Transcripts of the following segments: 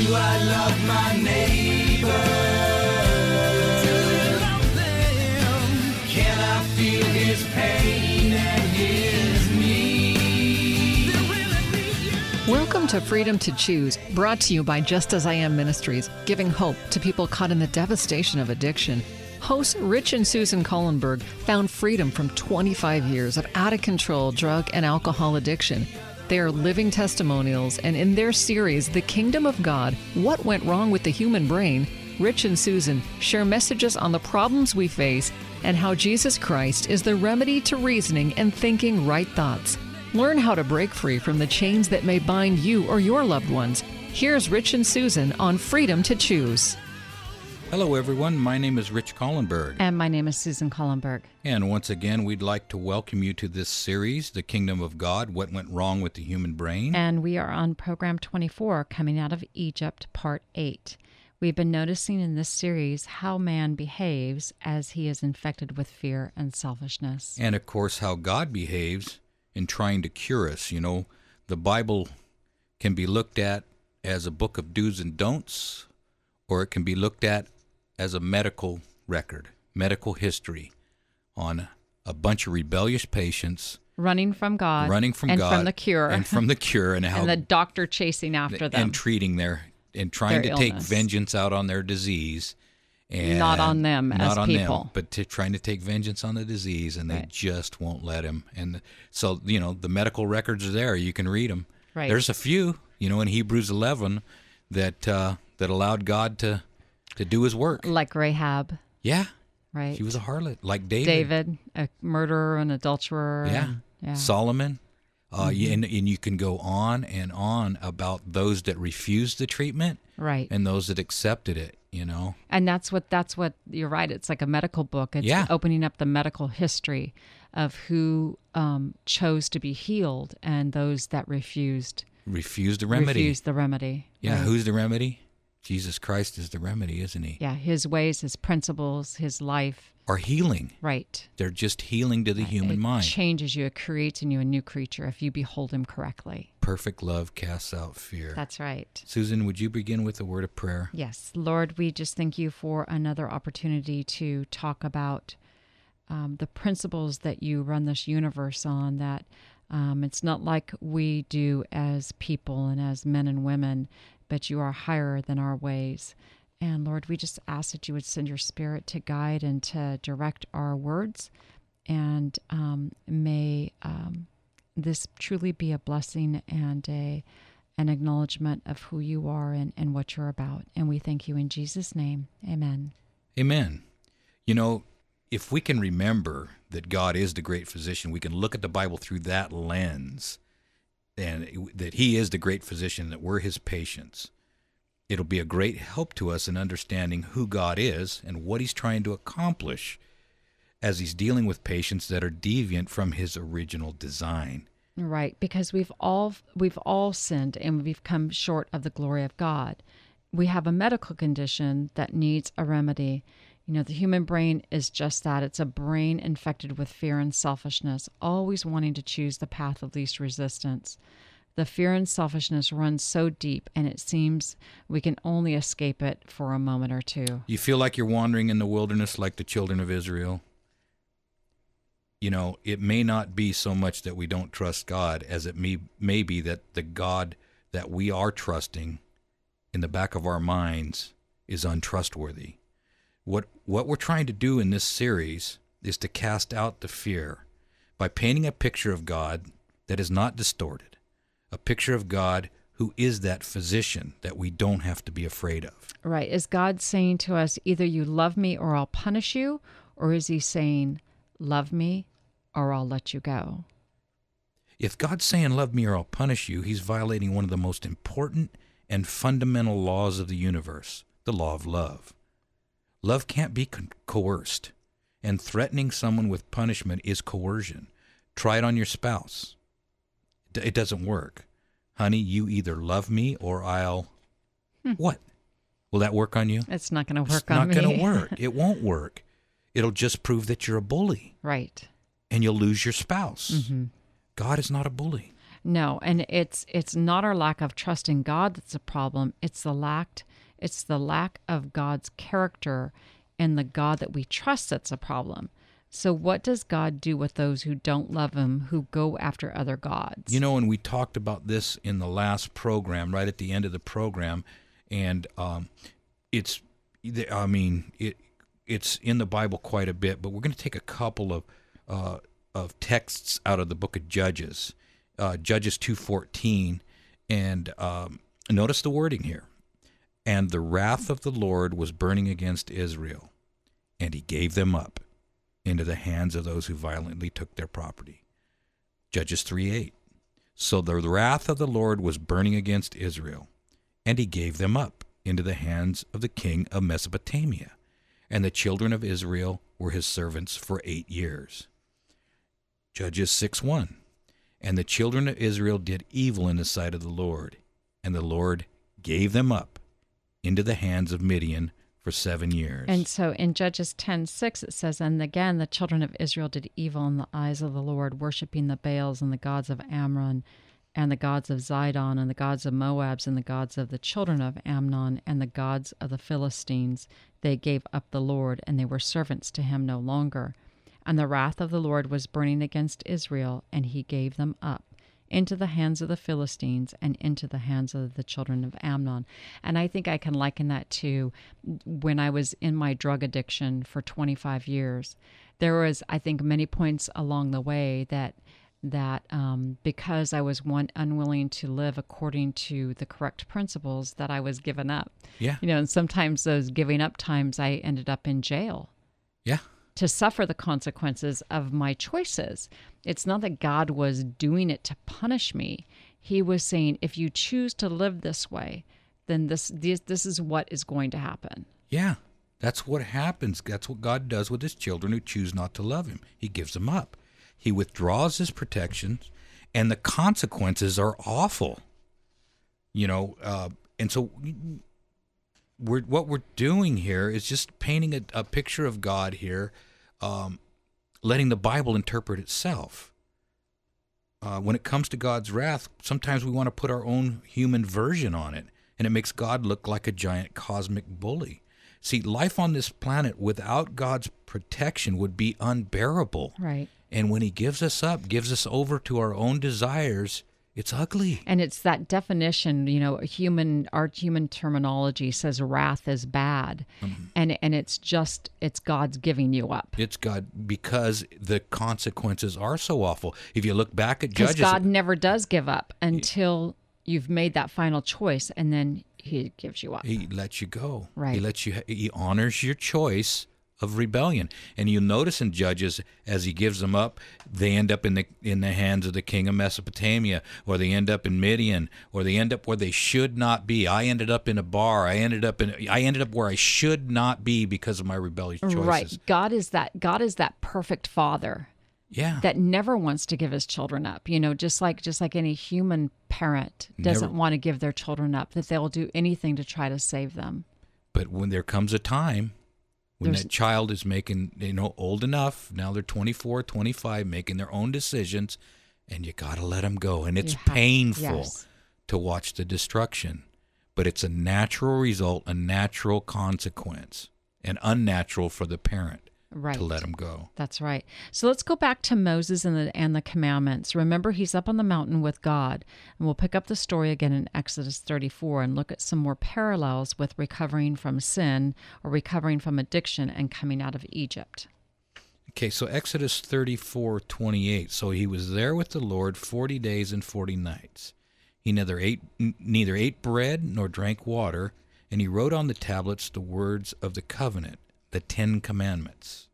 Do I love my neighbor? Welcome to Freedom to Choose, brought to you by Just As I Am Ministries, giving hope to people caught in the devastation of addiction. Hosts Rich and Susan Collenberg found freedom from 25 years of out of control drug and alcohol addiction. They are living testimonials, and in their series, The Kingdom of God What Went Wrong with the Human Brain, Rich and Susan share messages on the problems we face and how Jesus Christ is the remedy to reasoning and thinking right thoughts. Learn how to break free from the chains that may bind you or your loved ones. Here's Rich and Susan on Freedom to Choose. Hello, everyone. My name is Rich Collenberg. And my name is Susan Collenberg. And once again, we'd like to welcome you to this series, The Kingdom of God What Went Wrong with the Human Brain. And we are on program 24, Coming Out of Egypt, Part 8. We've been noticing in this series how man behaves as he is infected with fear and selfishness. And of course, how God behaves in trying to cure us. You know, the Bible can be looked at as a book of do's and don'ts, or it can be looked at as a medical record, medical history on a bunch of rebellious patients running from God, running from and God, from the cure, and from the cure, and how and the doctor chasing after them, and treating their and trying Their to take vengeance out on their disease. And Not on them not as on people. them, but to trying to take vengeance on the disease, and they Right. just won't let him. And so, you know, the medical records are there; you can read them. Right. There's a few, you know, in Hebrews 11 that uh, that allowed God to to do His work. like Rahab, Yeah, right? she was a harlot, like David. David, a murderer, an adulterer. Yeah. and- yeah. Solomon. Uh, y- and, and you can go on and on about those that refused the treatment right. and those that accepted it, you know. and that's what that's what you're right it's like a medical book it's Yeah. opening up the medical history of who um, chose to be healed and those that refused Refused the remedy. refused the remedy Yeah, right? who's the remedy? Jesus Christ is the remedy, isn't he? yeah his ways his principles his life are healing. right They're just healing to the human it mind. changes you it creates in you a new creature if you behold him correctly Perfect love casts out fear. that's right Susan, would you begin with a word of prayer? Yes, Lord, we just thank you for another opportunity to talk about um, the principles that you run this universe on. That um, it's not like we do as people and as men and women, but you are higher than our ways. And Lord, we just ask that you would send your spirit to guide and to direct our words. And um, may um, this truly be a blessing and a an acknowledgement of who you are and, and what you're about. And we thank you in Jesus' name. Amen. Amen. You know, if we can remember that God is the great physician, we can look at the Bible through that lens and that He is the great physician, that we're His patients. It'll be a great help to us in understanding who God is and what He's trying to accomplish as He's dealing with patients that are deviant from His original design. Right, because we've all we've all sinned and we've come short of the glory of God. We have a medical condition that needs a remedy. You know, the human brain is just that. It's a brain infected with fear and selfishness, always wanting to choose the path of least resistance. The fear and selfishness runs so deep, and it seems we can only escape it for a moment or two. You feel like you're wandering in the wilderness like the children of Israel. You know, it may not be so much that we don't trust God as it may, may be that the God that we are trusting in the back of our minds is untrustworthy. What what we're trying to do in this series is to cast out the fear by painting a picture of God that is not distorted, a picture of God who is that physician that we don't have to be afraid of. Right. Is God saying to us, either you love me or I'll punish you? Or is he saying, love me or I'll let you go? If God's saying, Love me or I'll punish you, he's violating one of the most important and fundamental laws of the universe the law of love. Love can't be con- coerced, and threatening someone with punishment is coercion. Try it on your spouse. D- It doesn't work. Honey, you either love me or I'll. What? Will that work on you? It's not going to work it's on not going to work. It won't work. It'll just prove that you're a bully right. and you'll lose your spouse. Mm-hmm. God is not a bully. No, and it's it's not our lack of trust in God that's a problem. It's the lack it's the lack of God's character and the God that we trust that's a problem. So what does God do with those who don't love him, who go after other gods? You know, and we talked about this in the last program, right at the end of the program, and um, it's, I mean, it it's in the Bible quite a bit, but we're going to take a couple of uh, of texts out of the book of Judges, uh, Judges two fourteen, and um, notice the wording here. And the wrath of the Lord was burning against Israel, and he gave them up into the hands of those who violently took their property. Judges 3 8. So the wrath of the Lord was burning against Israel, and he gave them up into the hands of the king of Mesopotamia, and the children of Israel were his servants for eight years. Judges 6 1. And the children of Israel did evil in the sight of the Lord, and the Lord gave them up into the hands of Midian for seven years. And so in Judges 10 6, it says, And again, the children of Israel did evil in the eyes of the Lord, worshiping the Baals and the gods of Amram, and the gods of Zidon, and the gods of Moabs, and the gods of the children of Ammon, and the gods of the Philistines. They gave up the Lord, and they were servants to him no longer. And the wrath of the Lord was burning against Israel, and he gave them up into the hands of the Philistines and into the hands of the children of Ammon. And I think I can liken that to when I was in my drug addiction for 25 years. There was, I think, many points along the way that that um, because I was one unwilling to live according to the correct principles, that I was given up. Yeah. You know, and sometimes those giving up times, I ended up in jail yeah. To suffer the consequences of my choices. It's not that God was doing it to punish me. He was saying, if you choose to live this way, then this this, this is what is going to happen. Yeah. That's what happens. That's what God does with his children who choose not to love him. He gives them up. He withdraws his protections, and the consequences are awful. You know, uh, and so we're what we're doing here is just painting a, a picture of God here, um, letting the Bible interpret itself. Uh, when it comes to God's wrath, sometimes we want to put our own human version on it, and it makes God look like a giant cosmic bully. See, life on this planet without God's protection would be unbearable. Right. And when He gives us up, gives us over to our own desires, it's ugly. And it's that definition, you know, human our human terminology says wrath is bad. Mm-hmm. And and it's just it's God's giving you up. It's God because the consequences are so awful. If you look back at Judges, God never does give up until you've made that final choice and then he gives you up. He lets you go. Right. He lets you. He honors your choice of rebellion, and you'll notice in Judges as he gives them up, they end up in the in the hands of the king of Mesopotamia, or they end up in Midian, or they end up where they should not be. I ended up in a bar. I ended up in. I ended up where I should not be because of my rebellious choices. Right. God is that God is that perfect father Yeah. that never wants to give his children up. You know, just like just like any human parent doesn't Never. want to give their children up, that they'll do anything to try to save them. But when there comes a time when There's- that child is making, you know, old enough, now they're 24, 25, making their own decisions, and you got to let them go. And it's have- painful yes. to watch the destruction, but it's a natural result, a natural consequence, and unnatural for the parent Right. to let them go. That's right. So let's go back to Moses and the and the commandments. Remember, he's up on the mountain with God, and we'll pick up the story again in Exodus 34 and look at some more parallels with recovering from sin or recovering from addiction and coming out of Egypt. Okay, so Exodus 34:28. So he was there with the Lord 40 days and 40 nights. He neither ate, neither ate bread nor drank water, and he wrote on the tablets the words of the covenant, the Ten Commandments.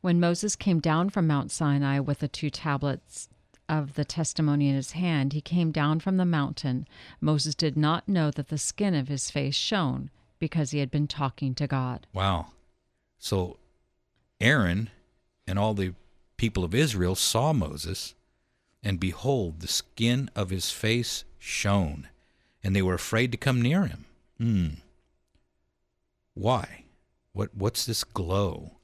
When Moses came down from Mount Sinai with the two tablets of the testimony in his hand, he came down from the mountain. Moses did not know that the skin of his face shone because he had been talking to God. Wow. So Aaron and all the people of Israel saw Moses, and behold, the skin of his face shone, and they were afraid to come near him. Hmm. Why? What what's this glow?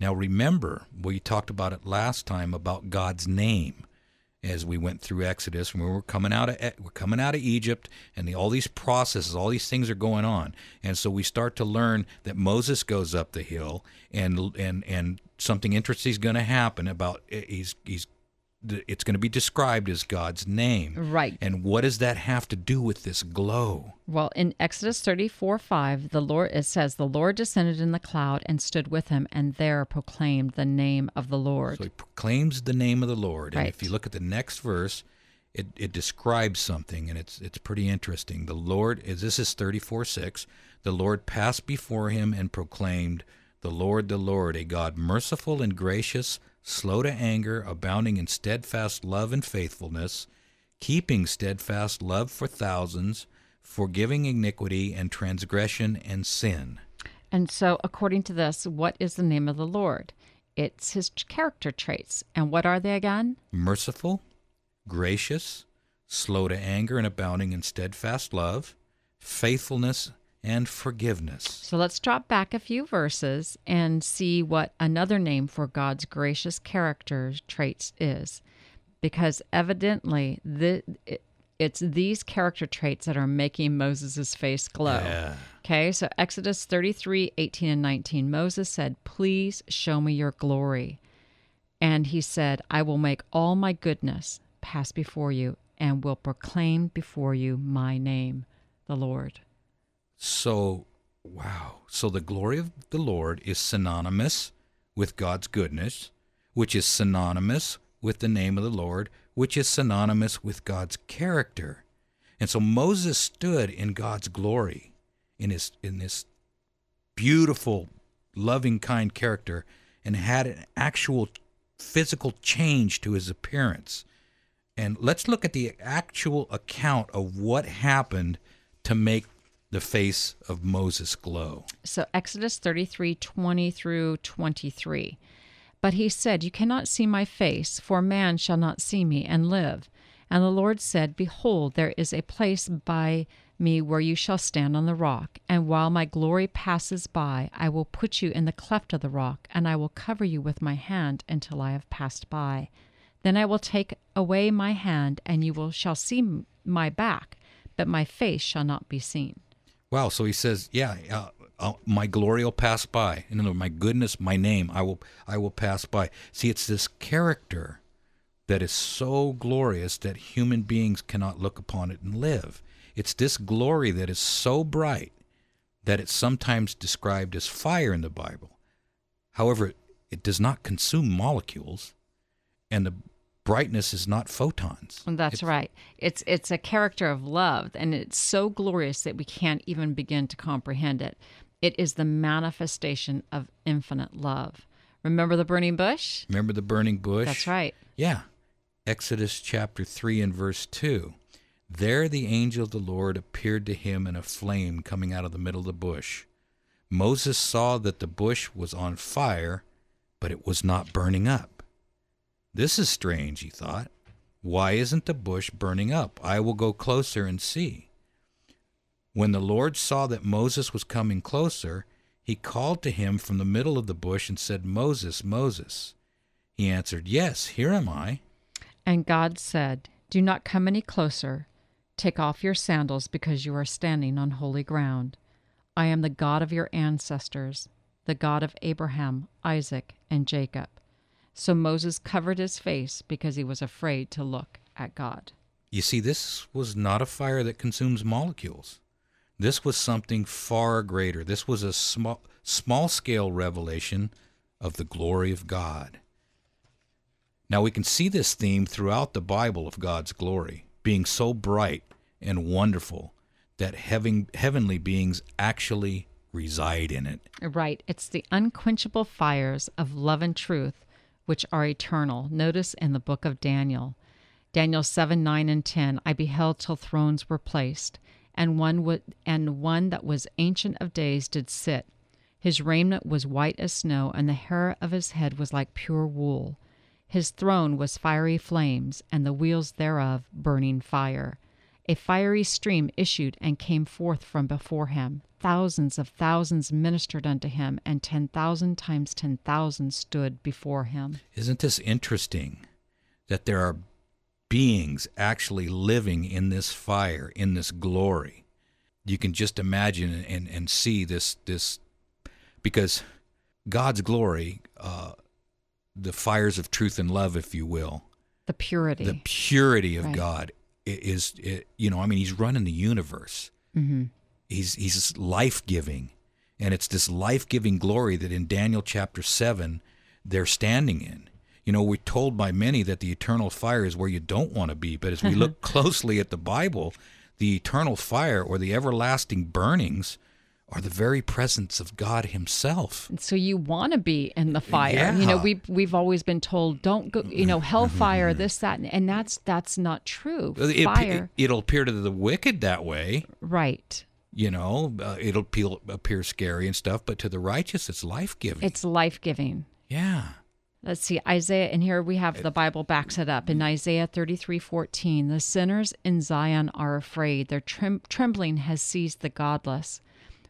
Now remember, we talked about it last time about God's name. as we went through Exodus, when we were coming out of we're coming out of Egypt, and the, all these processes, all these things are going on, and so we start to learn that Moses goes up the hill, and and and something interesting is going to happen about eh, he's he's it's going to be described as God's name, Right. And what does that have to do with this glow? Well, in Exodus 34 5, the Lord it says, The Lord descended in the cloud and stood with him, and there proclaimed the name of the Lord. So he proclaims the name of the Lord. And if you look at the next verse, it, it describes something and it's it's pretty interesting. The Lord is this is 34 6. The Lord passed before him and proclaimed, The Lord, the Lord, a God merciful and gracious, slow to anger, abounding in steadfast love and faithfulness, keeping steadfast love for thousands, forgiving iniquity and transgression and sin. And so, according to this, what is the name of the Lord? It's his character traits. And what are they again? merciful, gracious, slow to anger, and abounding in steadfast love, faithfulness, and forgiveness. So let's drop back a few verses and see what another name for God's gracious character traits is. Because evidently, the, it, it's these character traits that are making Moses' face glow. Yeah. Okay, so Exodus 33 18 and 19. Moses said, Please show me your glory. And he said, I will make all my goodness pass before you and will proclaim before you my name, the Lord. So, wow. So the glory of the Lord is synonymous with God's goodness, which is synonymous with the name of the Lord, which is synonymous with God's character. And so Moses stood in God's glory, in his in this beautiful, loving, kind character, and had an actual physical change to his appearance. And let's look at the actual account of what happened to make the face of Moses glow. So Exodus 33 20 through 23. But he said, You cannot see my face, for man shall not see me and live. And the Lord said, Behold, there is a place by me where you shall stand on the rock. And while my glory passes by, I will put you in the cleft of the rock, and I will cover you with my hand until I have passed by. Then I will take away my hand, and you will shall see my back, but my face shall not be seen. Wow. So he says, "Yeah, uh, uh, my glory will pass by. In other words, my goodness, my name, I will, I will pass by." See, it's this character that is so glorious that human beings cannot look upon it and live. It's this glory that is so bright that it's sometimes described as fire in the Bible. However, it does not consume molecules, and the brightness is not photons. That's right. It's it's a character of love, and it's so glorious that we can't even begin to comprehend it. It is the manifestation of infinite love. Remember the burning bush? Remember the burning bush? That's right. Yeah. Exodus chapter 3 and verse 2. There the angel of the Lord appeared to him in a flame coming out of the middle of the bush. Moses saw that the bush was on fire, but it was not burning up. This is strange, he thought. Why isn't the bush burning up? I will go closer and see. When the Lord saw that Moses was coming closer, he called to him from the middle of the bush and said, Moses, Moses. He answered, Yes, here am I. And God said, Do not come any closer. Take off your sandals because you are standing on holy ground. I am the God of your ancestors, the God of Abraham, Isaac, and Jacob. So Moses covered his face because he was afraid to look at God. You see, this was not a fire that consumes molecules. This was something far greater. This was a small, small scale revelation of the glory of God. Now, we can see this theme throughout the Bible of God's glory, being so bright and wonderful that heaven, heavenly beings actually reside in it. Right. It's the unquenchable fires of love and truth which are eternal. Notice in the book of Daniel. Daniel 7, 9, and 10. I beheld till thrones were placed, and one and one that was ancient of days did sit. His raiment was white as snow, and the hair of his head was like pure wool. His throne was fiery flames, and the wheels thereof burning fire. A fiery stream issued and came forth from before him. Thousands of thousands ministered unto him, and ten thousand times ten thousand stood before him. Isn't this interesting that there are beings actually living in this fire, in this glory. You can just imagine and, and see this this because God's glory, uh, the fires of truth and love, if you will, The purity. the purity of Right. God is, you know, I mean, He's running the universe. hmm He's He's life giving, and it's this life giving glory that in Daniel chapter seven they're standing in. You know, we're told by many that the eternal fire is where you don't want to be, but as we look closely at the Bible, the eternal fire or the everlasting burnings are the very presence of God Himself. So you want to be in the fire. You know, Yeah. we we've always been told don't go, you know, hellfire, this that and, and that's that's not true. It, Fire. it, will appear to the wicked that way. right. You know, uh, it'll appeal, appear scary and stuff, but to the righteous, it's life giving. It's life-giving. Yeah. Let's see, Isaiah, and here we have the Bible backs it up. In Isaiah thirty-three fourteen, the sinners in Zion are afraid. Their trem- trembling has seized the godless.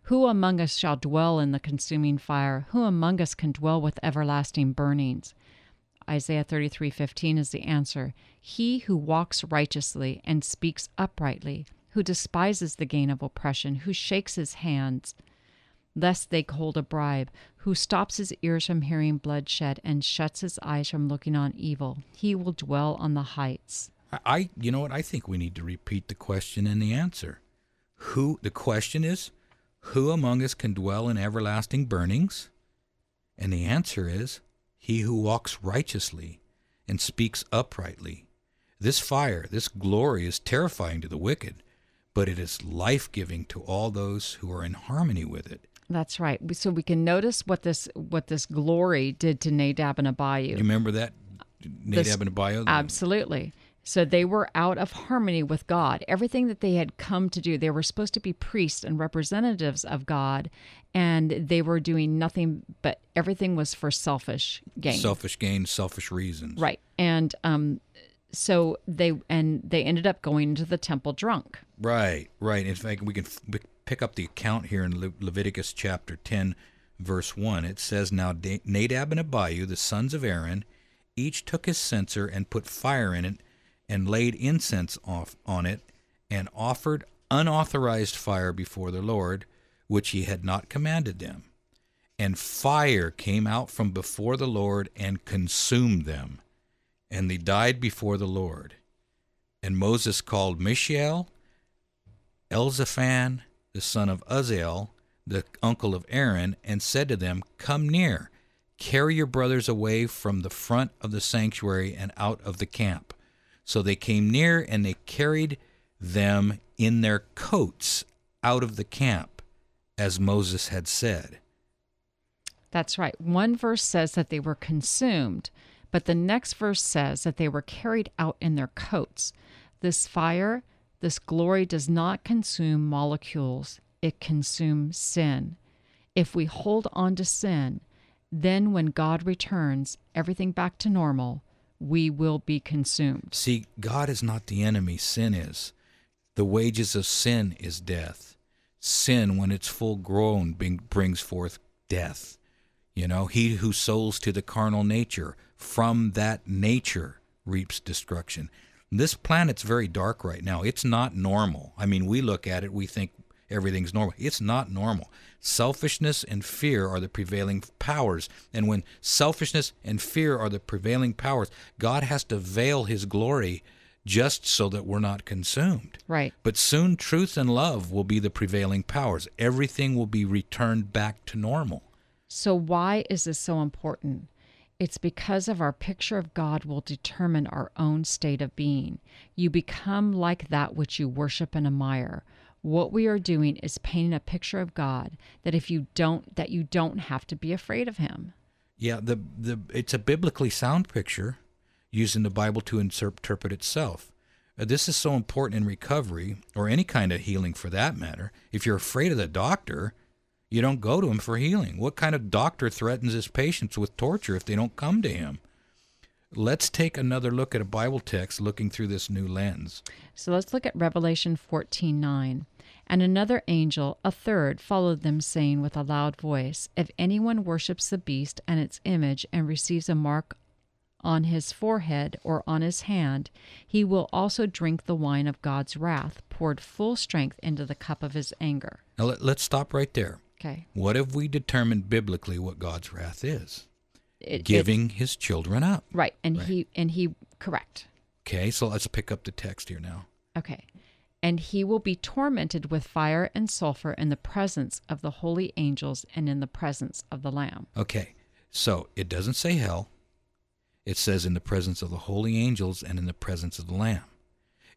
Who among us shall dwell in the consuming fire? Who among us can dwell with everlasting burnings? Isaiah thirty-three fifteen is the answer. He who walks righteously and speaks uprightly, who despises the gain of oppression, who shakes his hands lest they hold a bribe, who stops his ears from hearing bloodshed and shuts his eyes from looking on evil. He will dwell on the heights. I, you know what? I think we need to repeat the question and the answer. Who, the question is, who among us can dwell in everlasting burnings? And the answer is, he who walks righteously and speaks uprightly. This fire, this glory is terrifying to the wicked, but it is life giving to all those who are in harmony with it. That's right. So we can notice what this what this glory did to Nadab and Abihu. You remember that? Nadab and Abihu? Absolutely. So they were out of harmony with God. Everything that they had come to do, they were supposed to be priests and representatives of God, and they were doing nothing but everything was for selfish gain. Selfish gain, selfish reasons. Right. And um so they and they ended up going into the temple drunk. Right, right. In fact, we can f- pick up the account here in Le- Leviticus chapter 10, verse 1. It says, Now Nadab and Abihu, the sons of Aaron, each took his censer and put fire in it and laid incense off on it and offered unauthorized fire before the Lord, which he had not commanded them. And fire came out from before the Lord and consumed them, and they died before the Lord. And Moses called Mishael, Elzaphan, the son of Uzziel, the uncle of Aaron, and said to them, Come near, carry your brothers away from the front of the sanctuary and out of the camp. So they came near, and they carried them in their coats out of the camp, as Moses had said. That's right. One verse says that they were consumed, but the next verse says that they were carried out in their coats. This fire, this glory does not consume molecules, it consumes sin. If we hold on to sin, then when God returns everything back to normal, we will be consumed. See, God is not the enemy, sin is. The wages of sin is death. Sin, when it's full grown, brings forth death. You know, he who sows to the carnal nature, from that nature reaps destruction. This planet's very dark right now. It's not normal. I mean, we look at it, we think everything's normal. It's not normal. Selfishness and fear are the prevailing powers. And when selfishness and fear are the prevailing powers, God has to veil his glory just so that we're not consumed. Right. But soon, truth and love will be the prevailing powers. Everything will be returned back to normal. So, why is this so important? It's because of our picture of God will determine our own state of being. You become like that which you worship and admire. What we are doing is painting a picture of God that if you don't that you don't have to be afraid of him. Yeah, the the it's a biblically sound picture, using the Bible to interpret itself. Uh, this is so important in recovery or any kind of healing for that matter. If you're afraid of the doctor, you don't go to him for healing. What kind of doctor threatens his patients with torture if they don't come to him? Let's take another look at a Bible text looking through this new lens. So let's look at Revelation 14:9. And another angel, a third, followed them, saying with a loud voice, If anyone worships the beast and its image and receives a mark on his forehead or on his hand, he will also drink the wine of God's wrath, poured full strength into the cup of his anger. Now let, let's stop right there. Okay. What have we determined biblically what God's wrath is? It- it- Giving his children up. right. And Right. he and he correct. Okay, so let's pick up the text here now. Okay. And he will be tormented with fire and sulfur in the presence of the holy angels and in the presence of the Lamb. Okay, so it doesn't say hell. It says in the presence of the holy angels and in the presence of the Lamb.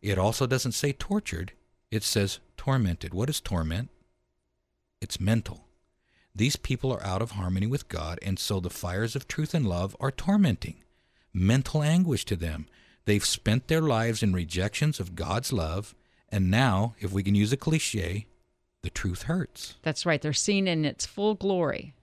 It also doesn't say tortured. It says tormented. What is torment? It's mental. These people are out of harmony with God, and so the fires of truth and love are tormenting, mental anguish to them. They've spent their lives in rejections of God's love, and now, if we can use a cliche, the truth hurts. That's right. They're seen in its full glory.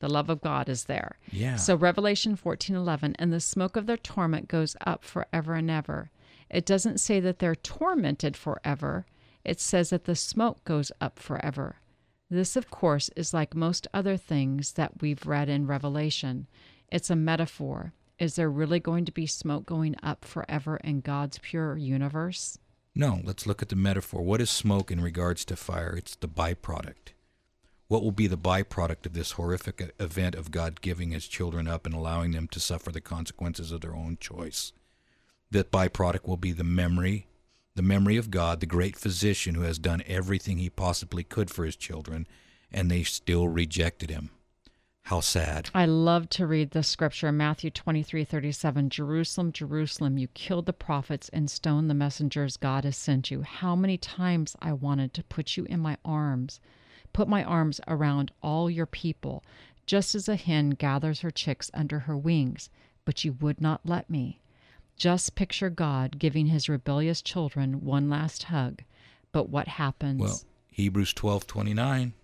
The love of God is there. Yeah. So Revelation 14:11 and the smoke of their torment goes up forever and ever. It doesn't say that they're tormented forever. It says that the smoke goes up forever. This of course is like most other things that we've read in Revelation. It's a metaphor. Is there really going to be smoke going up forever in God's pure universe? No, let's look at the metaphor. What is smoke in regards to fire? It's the byproduct. What will be the byproduct of this horrific event of God giving his children up and allowing them to suffer the consequences of their own choice? That byproduct will be the memory, the memory of God, the great physician who has done everything he possibly could for his children, and they still rejected him. How sad. I love to read the scripture, Matthew 23 37. Jerusalem, Jerusalem, you killed the prophets and stoned the messengers God has sent you. How many times I wanted to put you in my arms, put my arms around all your people, just as a hen gathers her chicks under her wings, but you would not let me. Just picture God giving his rebellious children one last hug. But what happens? Well, Hebrews twelve twenty nine.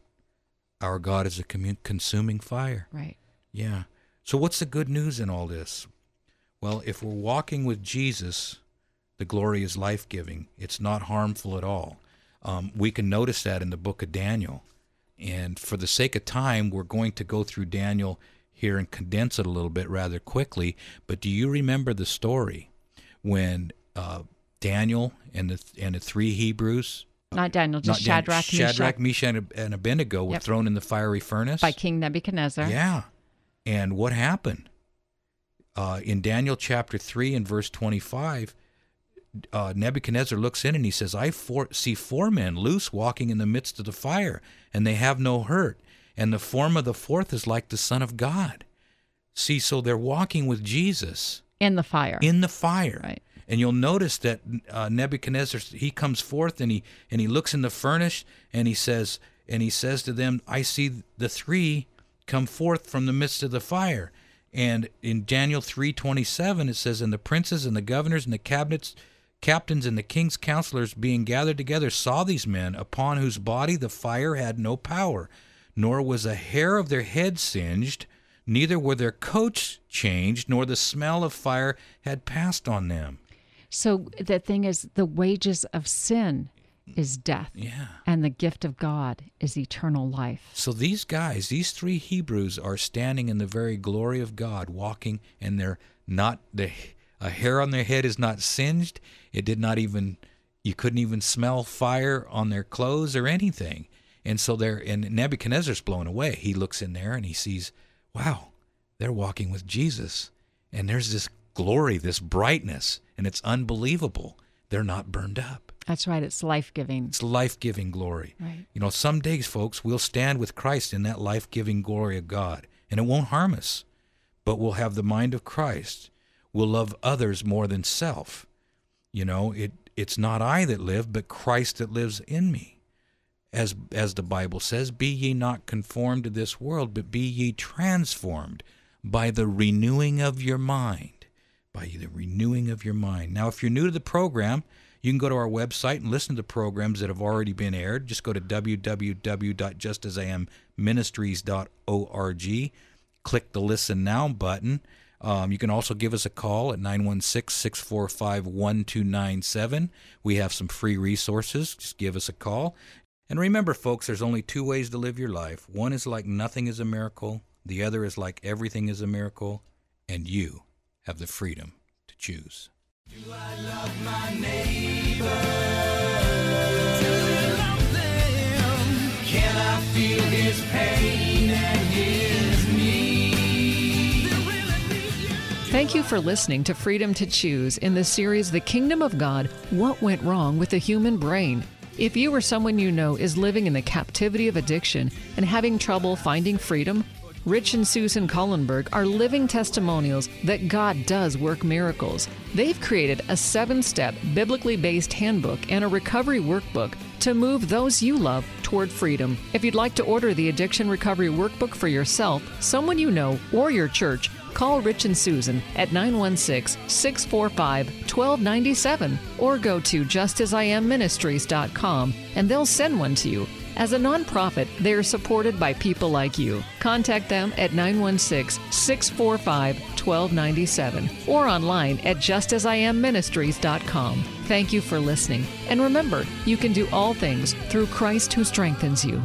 Our God is a commu- consuming fire. right. Yeah. So what's the good news in all this? Well, if we're walking with Jesus, the glory is life giving. It's not harmful at all. Um, we can notice that in the book of Daniel. And for the sake of time, we're going to go through Daniel here and condense it a little bit rather quickly. But do you remember the story when uh, Daniel and the and the three Hebrews, Not Daniel, just not Dan- Shadrach, Shadrach, Meshach, Meshach, and Abednego, were Yep. thrown in the fiery furnace by King Nebuchadnezzar. yeah. And what happened? Uh, in Daniel chapter 3 and verse 25, uh, Nebuchadnezzar looks in and he says, I for- see four men loose walking in the midst of the fire, and they have no hurt. And the form of the fourth is like the Son of God. See, so they're walking with Jesus In the fire. in the fire. Right. And you'll notice that uh, Nebuchadnezzar he comes forth and he and he looks in the furnace and he says and he says to them, "I see the three come forth from the midst of the fire." And in Daniel 3:27 it says, "And the princes and the governors and the cabinets captains and the king's counselors being gathered together saw these men upon whose body the fire had no power, nor was a hair of their head singed." Neither were their coats changed, nor the smell of fire had passed on them. So the thing is, the wages of sin is death, Yeah. and the gift of God is eternal life. So these guys, these three Hebrews, are standing in the very glory of God, walking, and they're not the a hair on their head is not singed. It did not even you couldn't even smell fire on their clothes or anything. And so they're and Nebuchadnezzar's blown away. He looks in there and he sees, wow, they're walking with Jesus, and there's this glory, this brightness, and it's unbelievable. They're not burned up. That's right. It's life giving. It's life giving glory. Right. You know, some days, folks, we'll stand with Christ in that life giving glory of God, and it won't harm us, but we'll have the mind of Christ. We'll love others more than self. You know, it it's not I that live, but Christ that lives in me. As as the Bible says, be ye not conformed to this world, but be ye transformed by the renewing of your mind. By the renewing of your mind. Now, if you're new to the program, you can go to our website and listen to programs that have already been aired. Just go to www.justasimministries.org, click the Listen Now button. Um, you can also give us a call at 916 645 1297. We have some free resources. Just give us a call. And remember, folks, there's only two ways to live your life. One is like nothing is a miracle, the other is like everything is a miracle, and you have the freedom to choose. Thank you for listening to Freedom to Choose in the series The Kingdom of God What Went Wrong with the Human Brain. If you or someone you know is living in the captivity of addiction and having trouble finding freedom, Rich and Susan Collenberg are living testimonials that God does work miracles. They've created a seven step, biblically based handbook and a recovery workbook to move those you love toward freedom. If you'd like to order the Addiction Recovery Workbook for yourself, someone you know, or your church, call Rich and Susan at 916 645 1297 or go to justasiamministries.com and they'll send one to you. As a nonprofit, they are supported by people like you. Contact them at 916 645 1297 or online at justasiamministries.com. Thank you for listening. And remember, you can do all things through Christ who strengthens you.